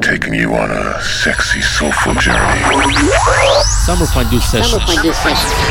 Taking you on a sexy, soulful journey. Summer Fondue Sessions. Summer Fondue Sessions.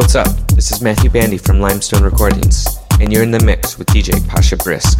What's up? This is Matthew Bandy from Limestone Recordings, and you're in the mix with DJ Pasha Brisk.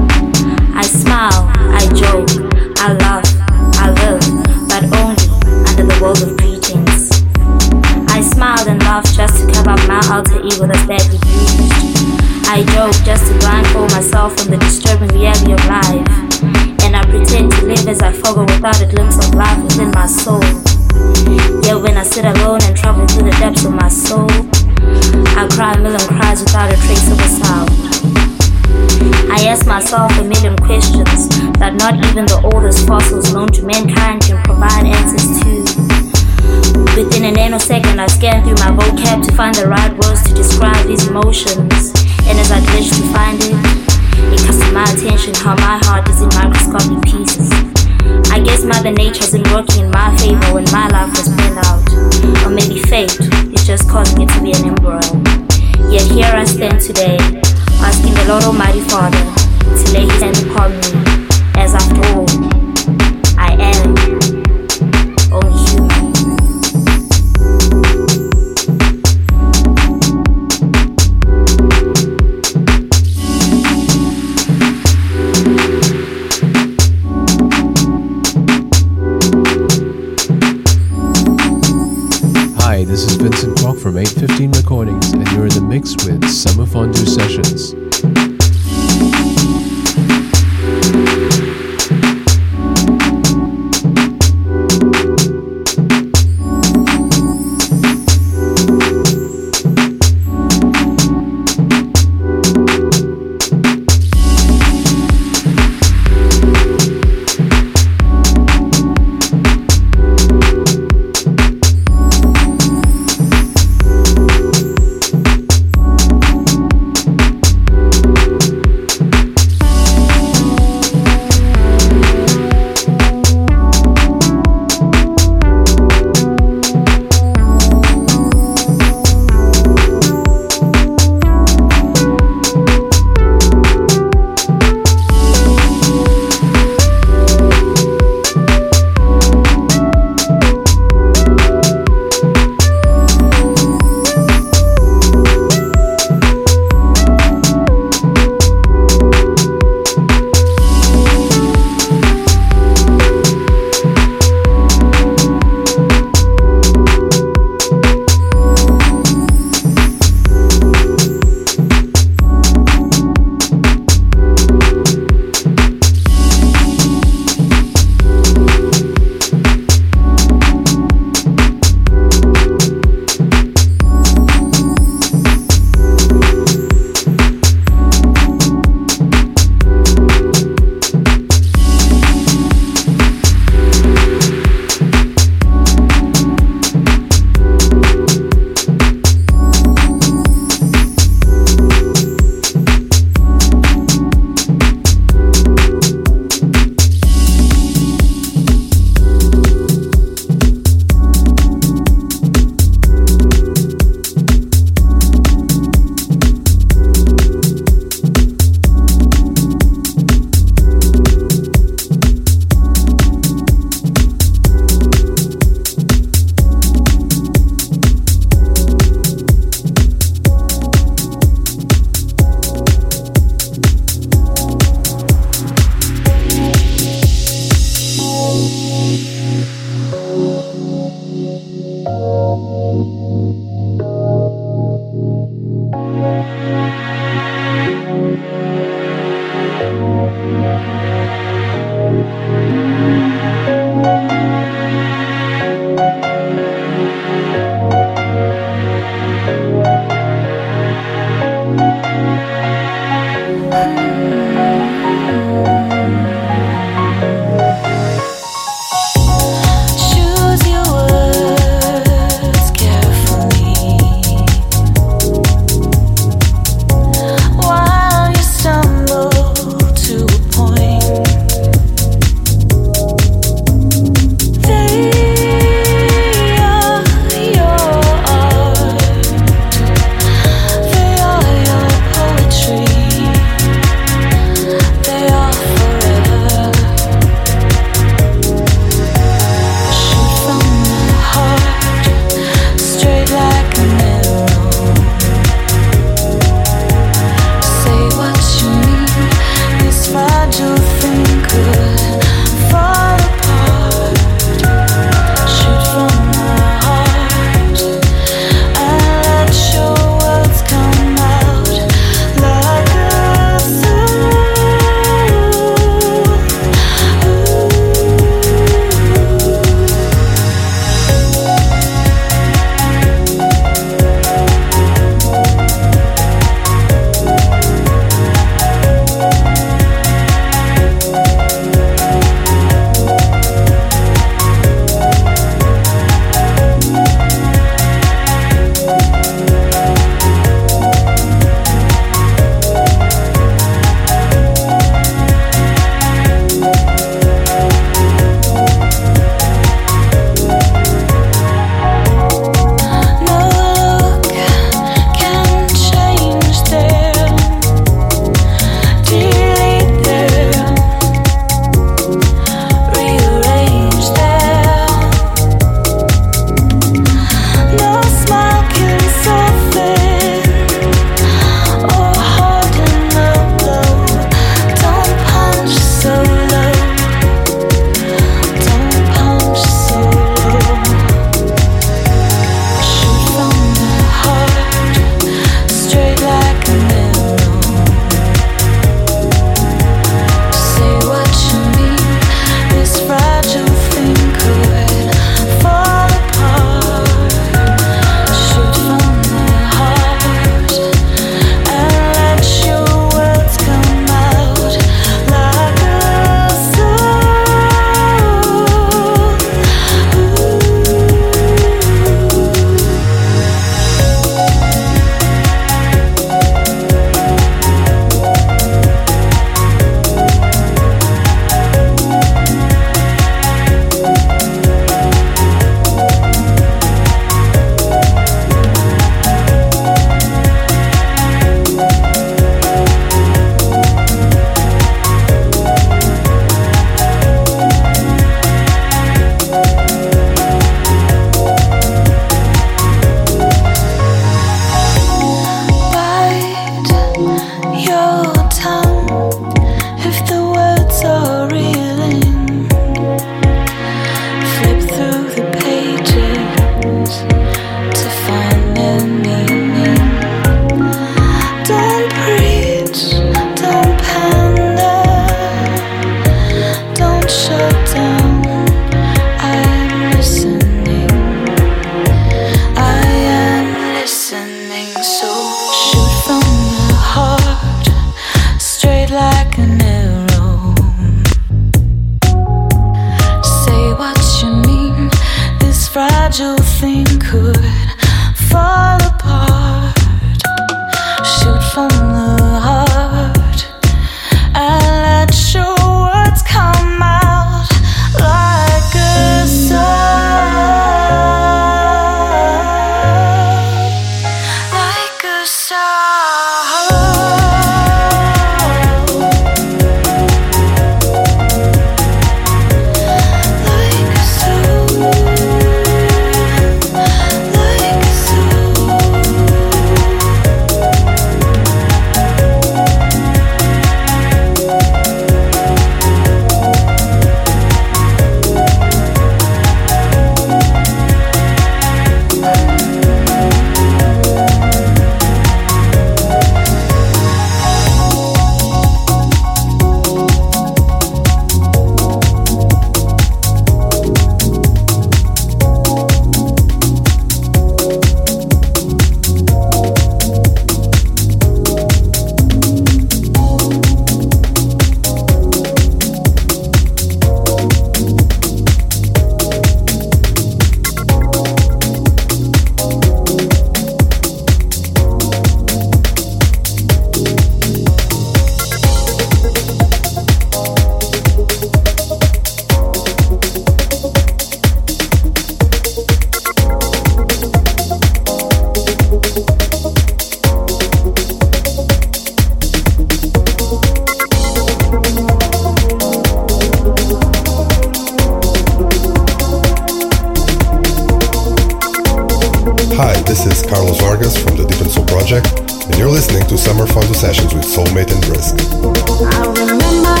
Hi, this is Carlos Vargas from the Different Soul Project, and you're listening to Summer Fondue Sessions with Soulmate and Brisk.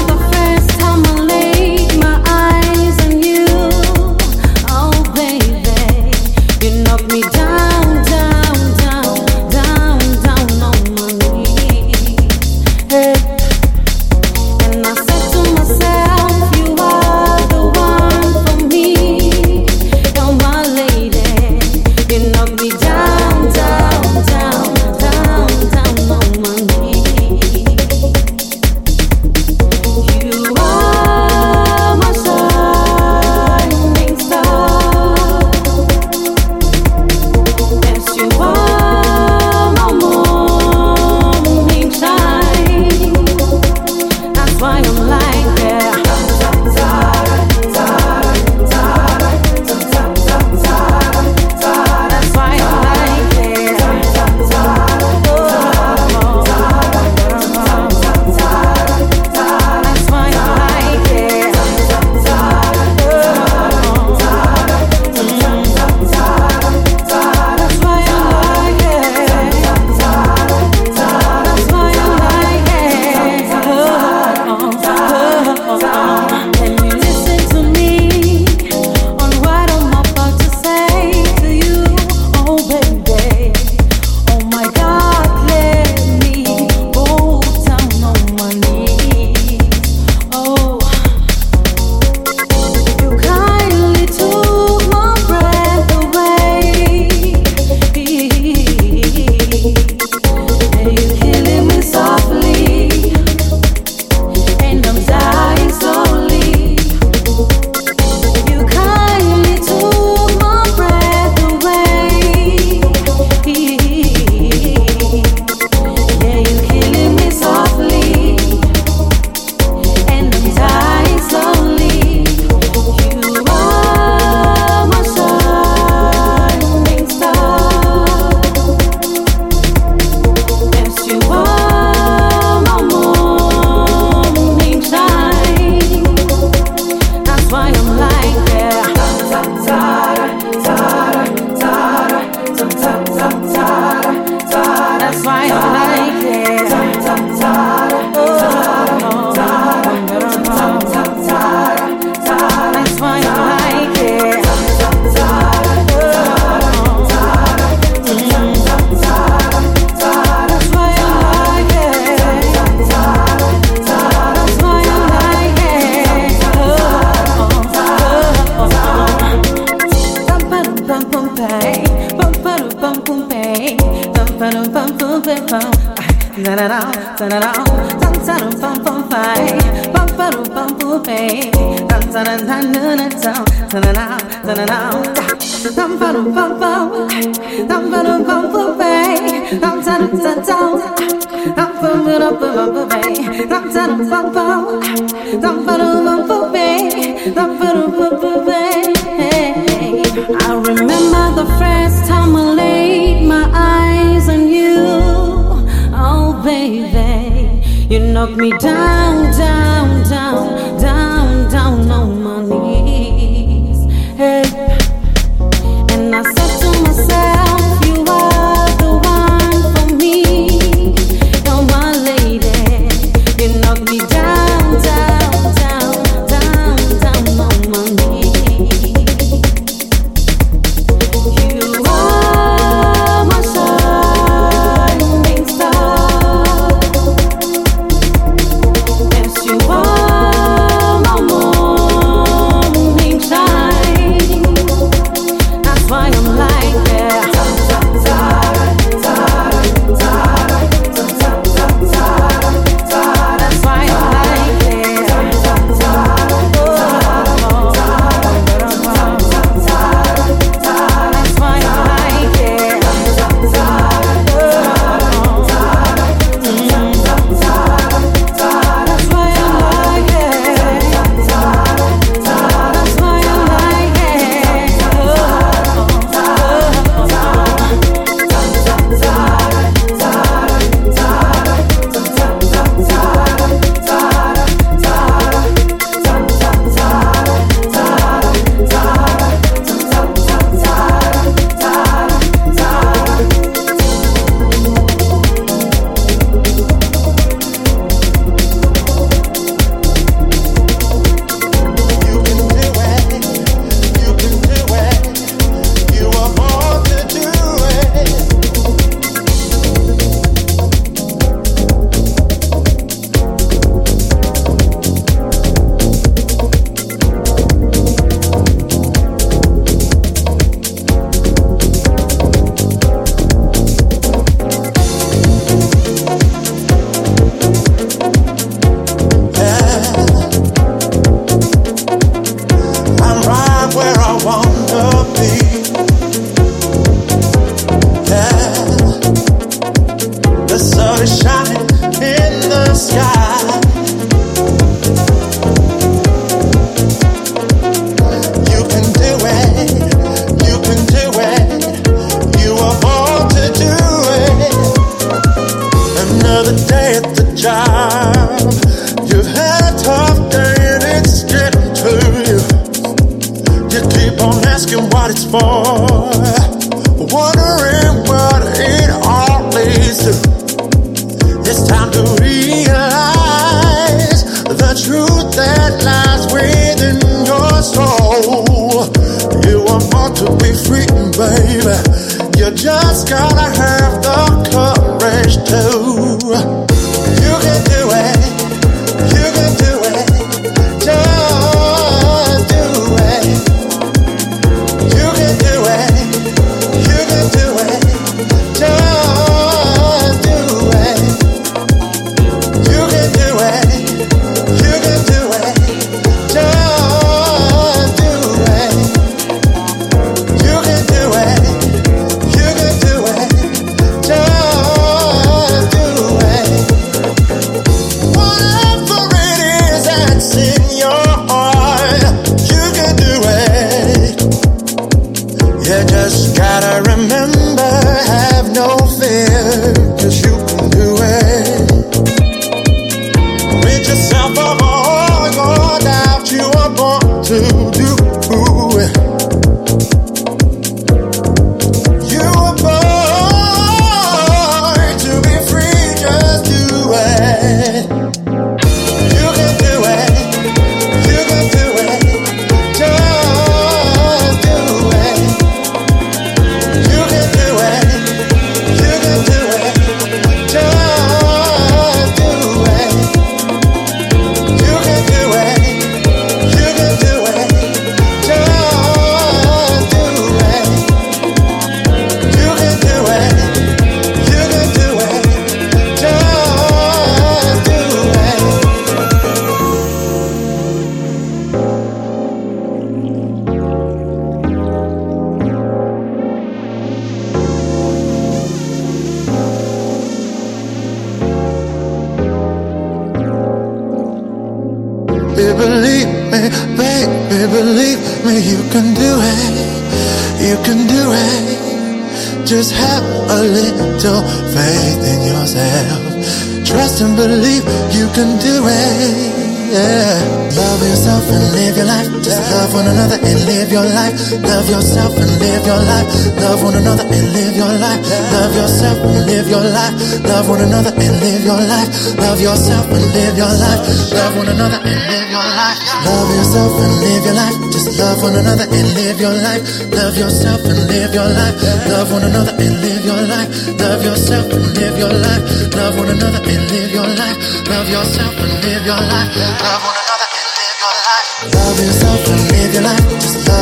Love yourself and live your life. Love one another and live your life. Love yourself and live your life. Love one another and live your life. Love yourself and live your life. Love one another and live your life. Love yourself and live your life. Just love one another and live your life. Love yourself and live your life. Love one another and live your life. Love yourself and live your life. Love one another and live your life. Love yourself and live your life. Love one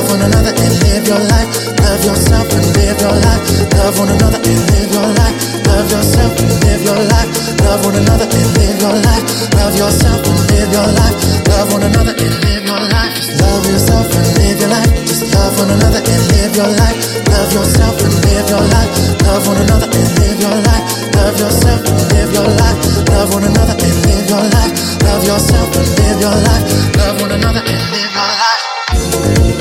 one another and live your life. Love yourself and live your life. Love one another and live your life. Love yourself and live your life. Love one another and live your life. Love yourself and live your life. Love one another and live your life. Love yourself and live your life. Just love one another and live your life. Love yourself and live your life. Love one another and live your life. Love yourself and live your life. Love one another and live your life. Love yourself and live your life. Love one another and live your life.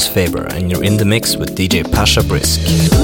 Faber, and you're in the mix with DJ Pasha Brisk.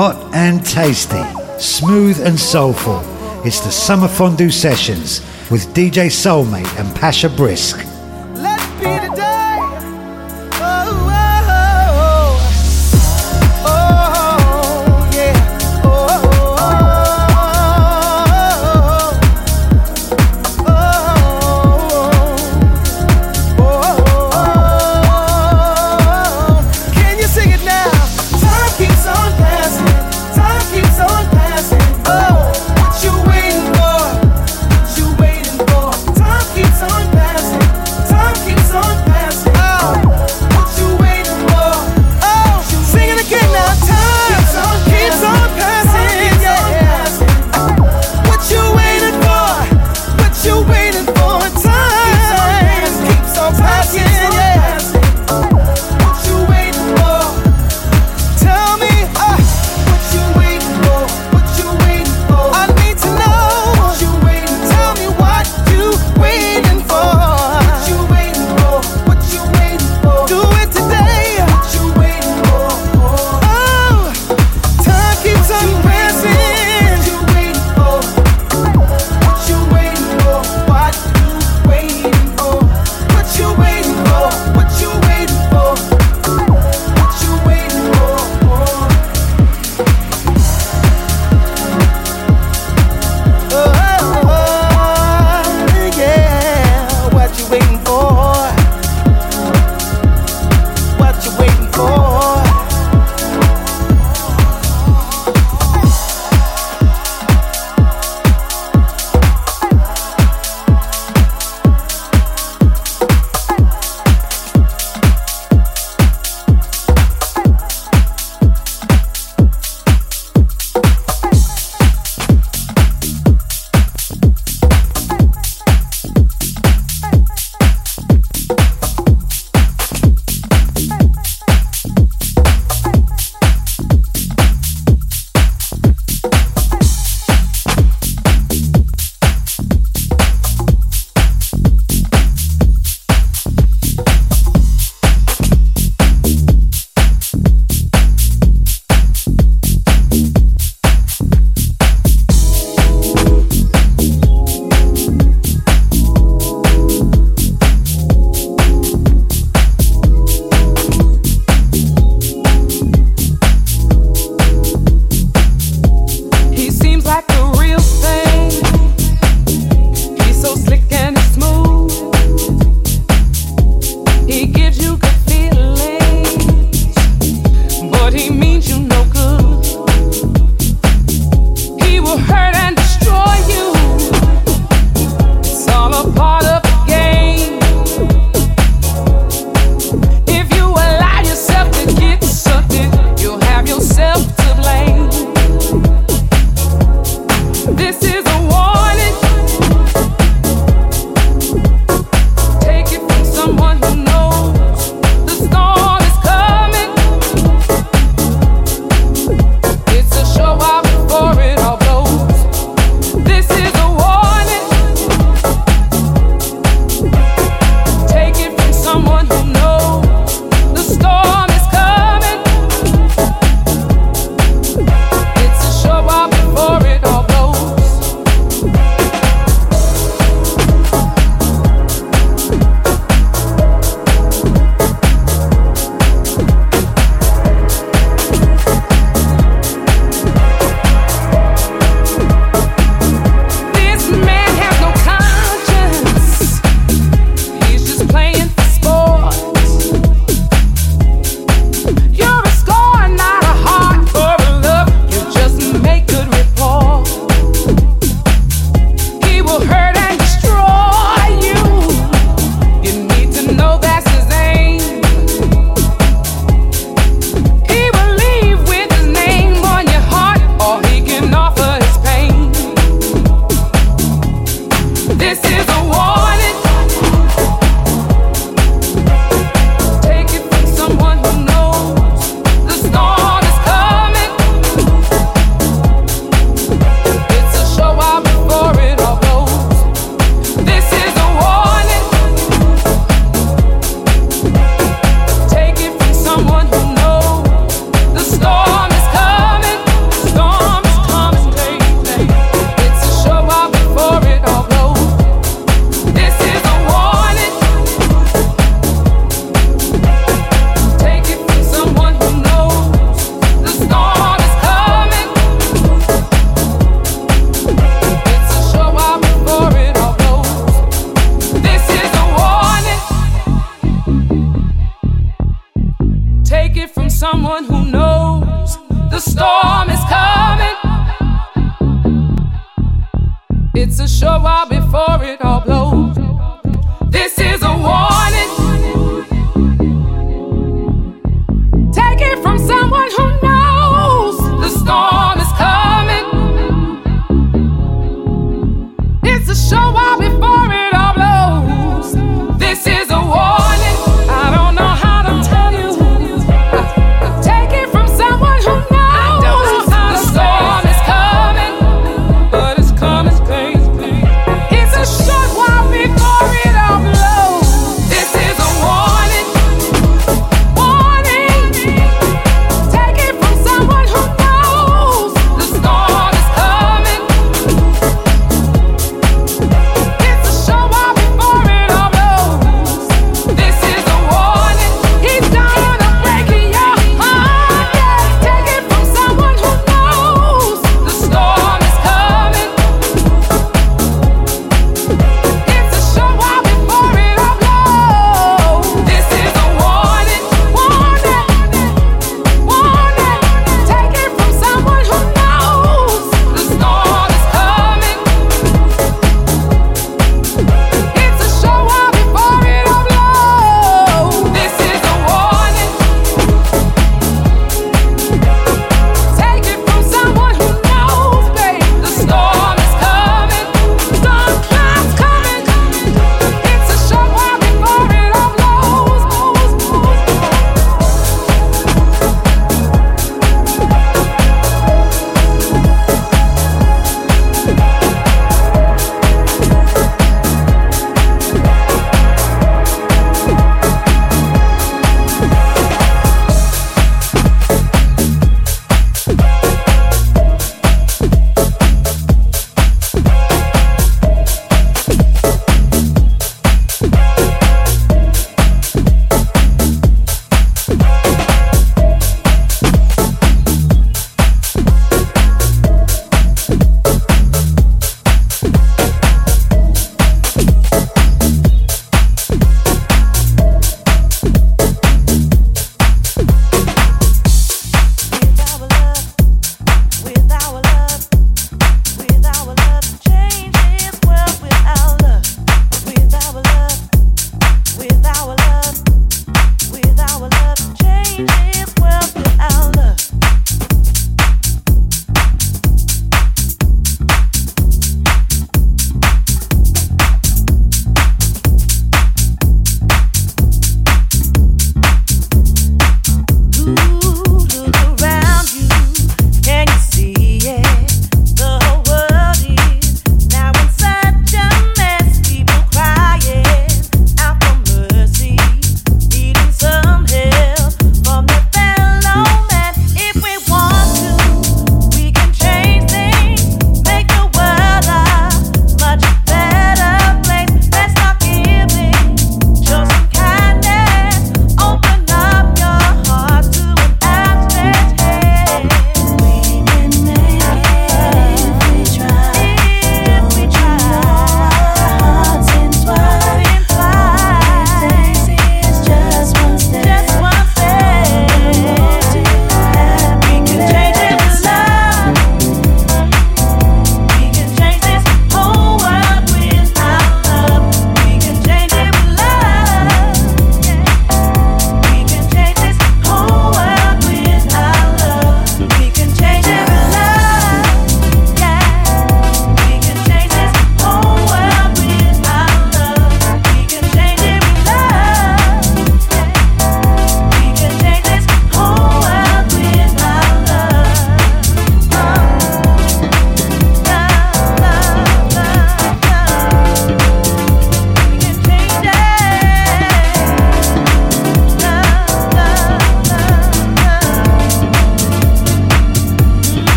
Hot and tasty, smooth and soulful. It's the Summer Fondue Sessions with DJ Soulmate and Pasha Brisk.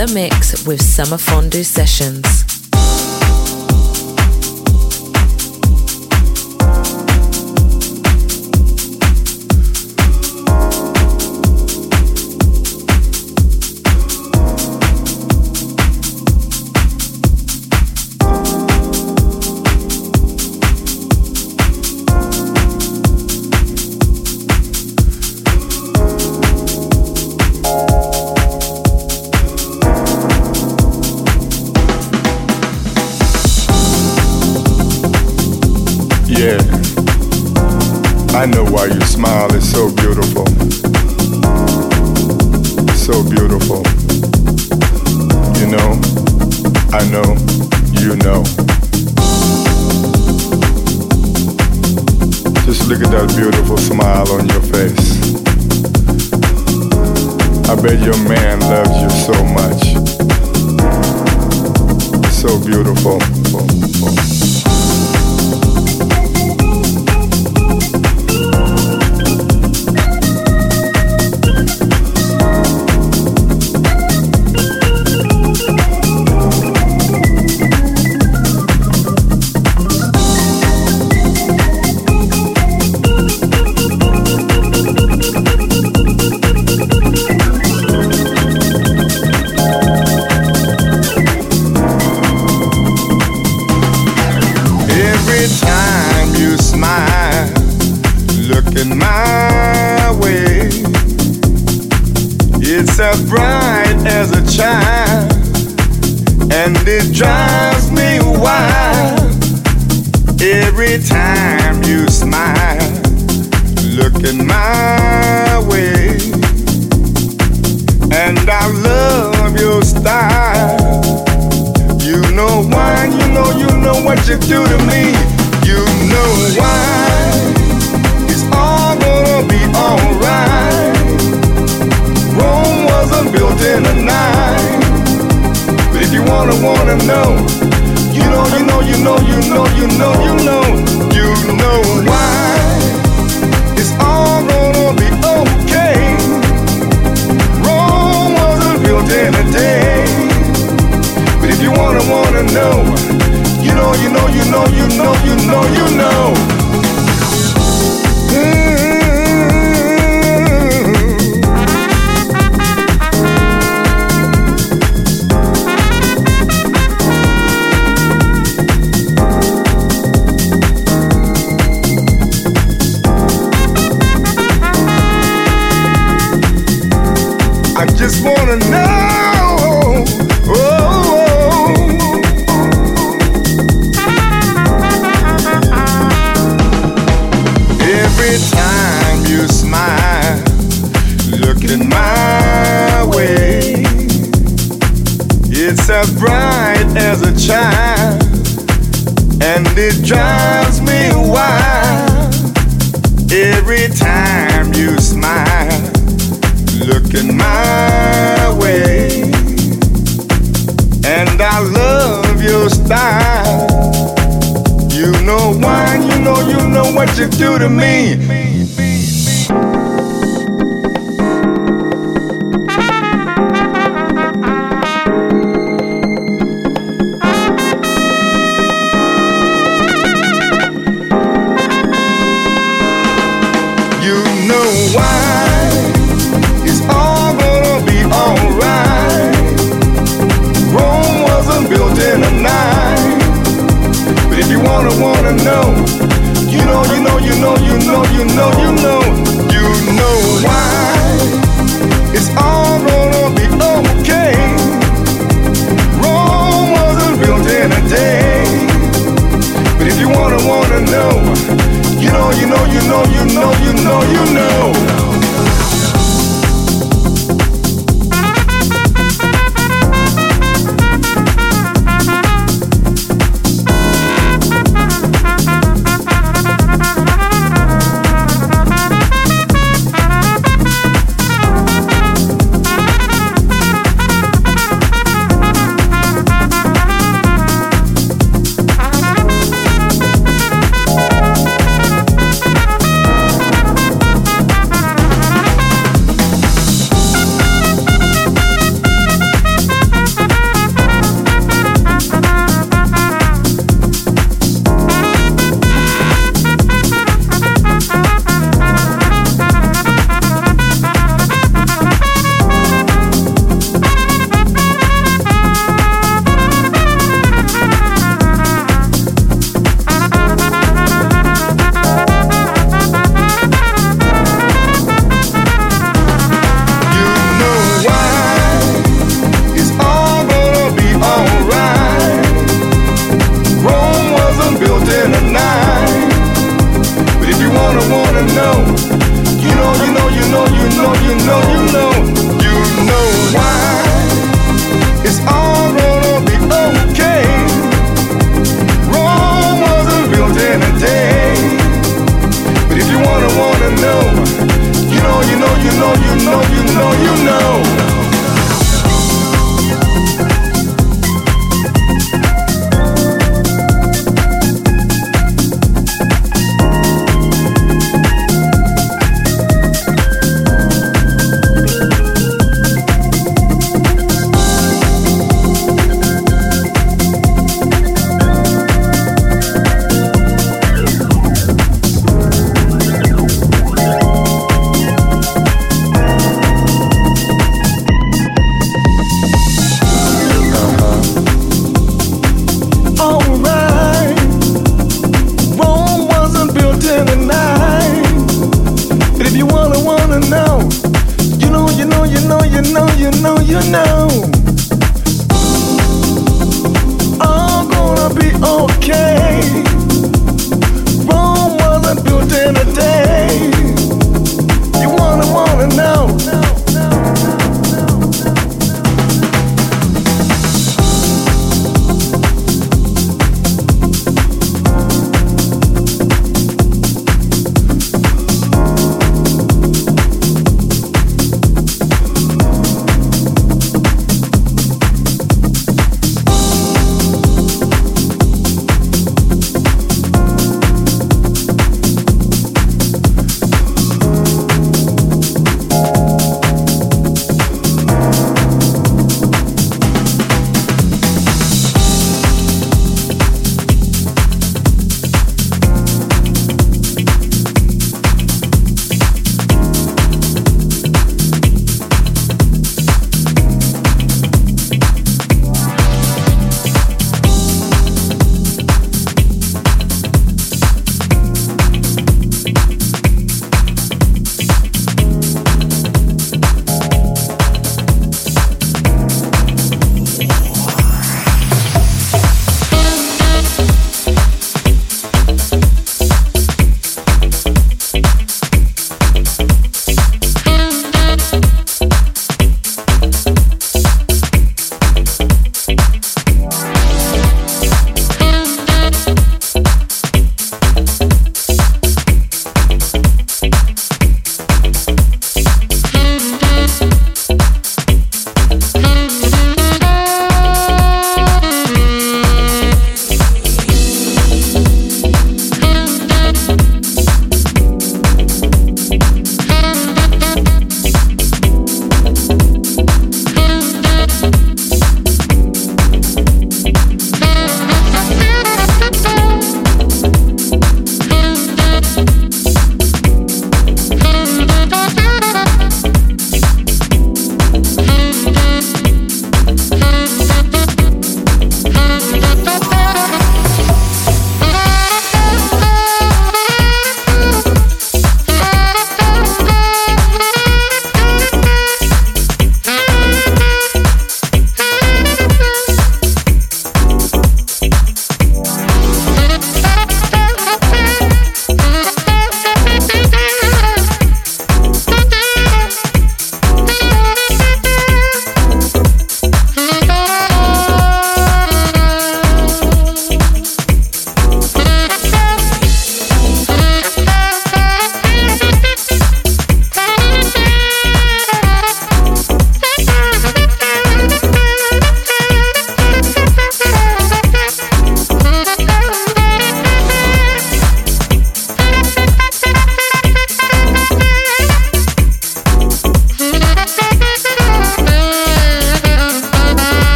The Mix with Summer Fondue Sessions.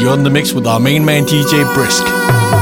You're in the mix with our main man DJ Brisk.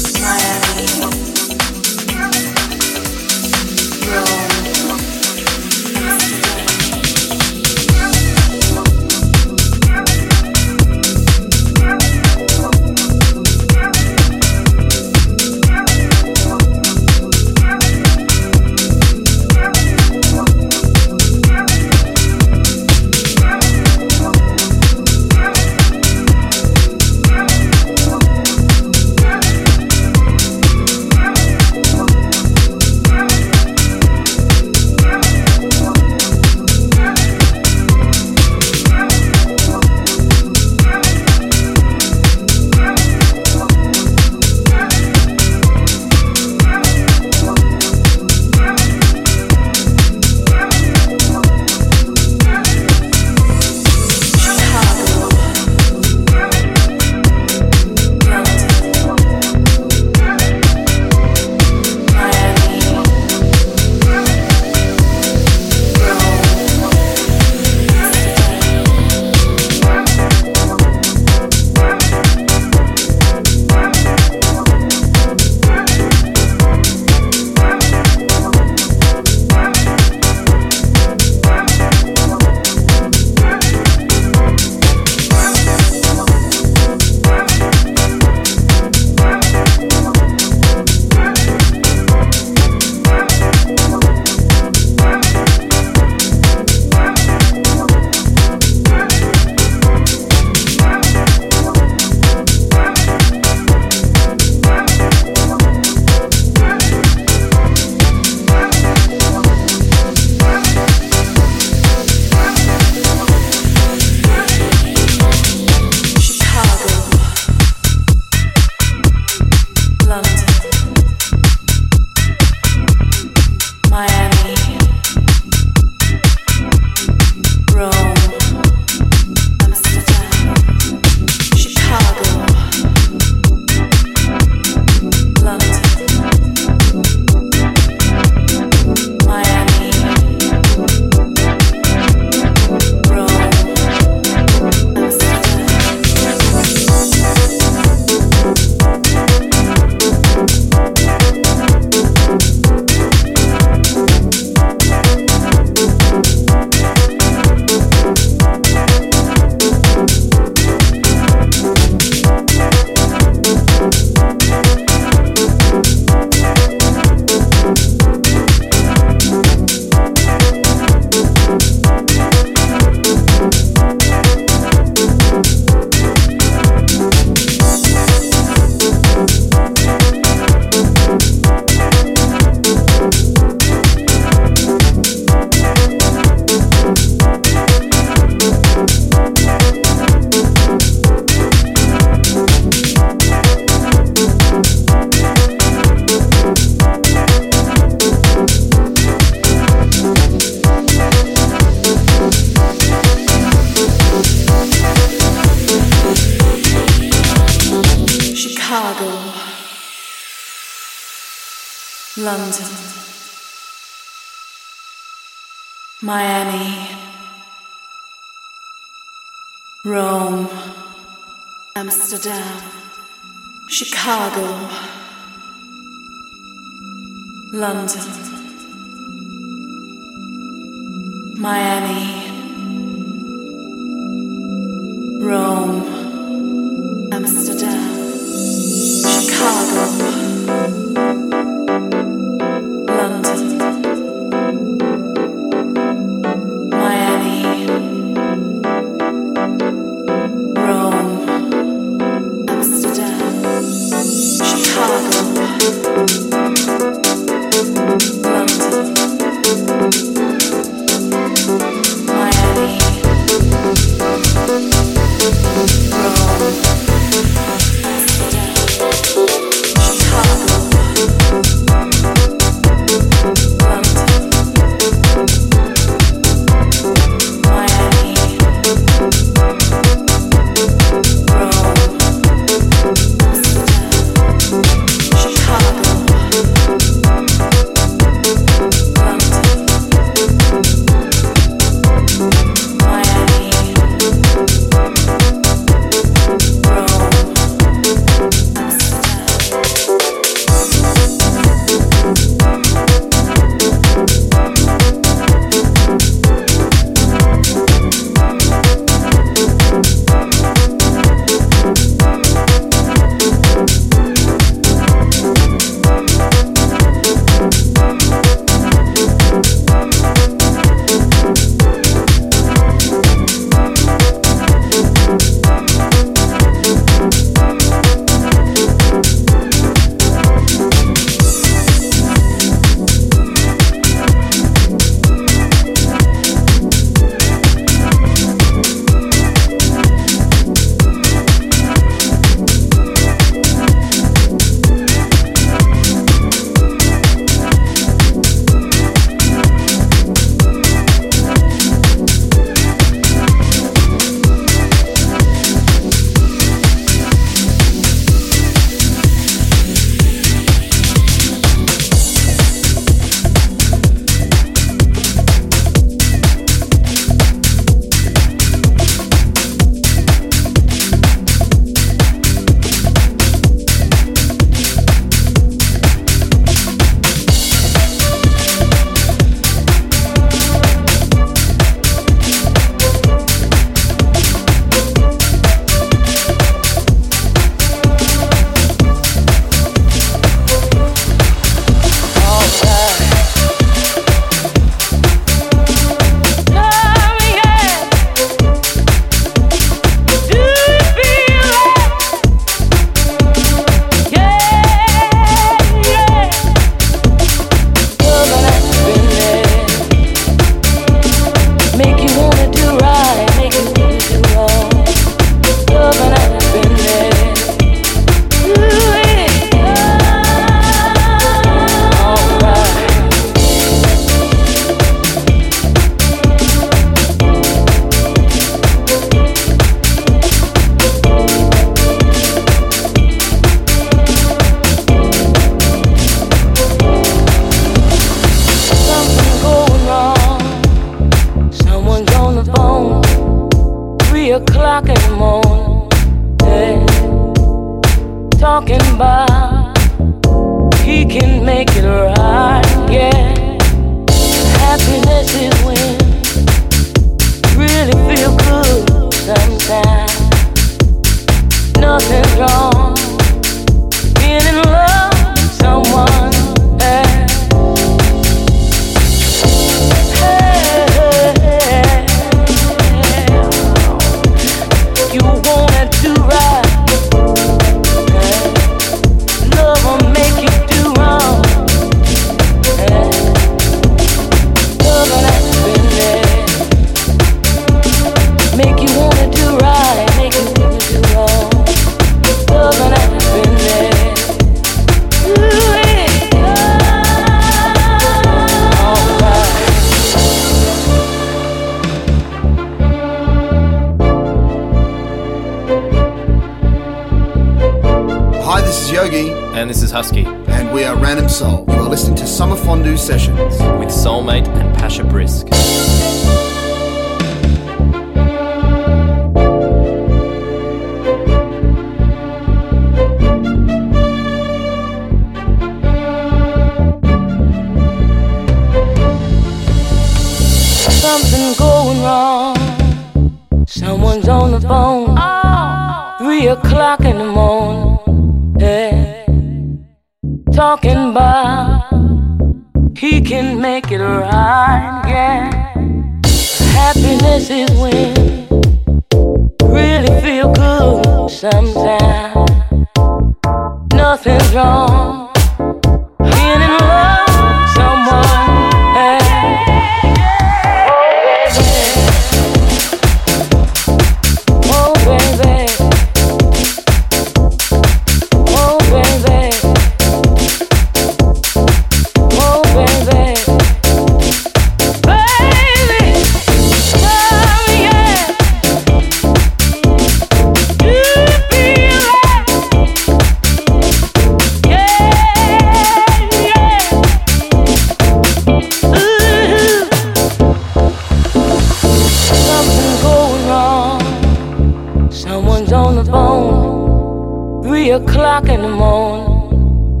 three o'clock in the morning,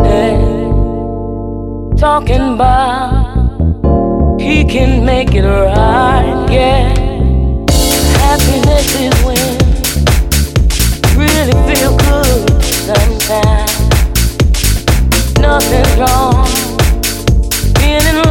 talking about he can make it right, yeah. Happiness is when really feel good sometimes. Nothing's wrong, being in love.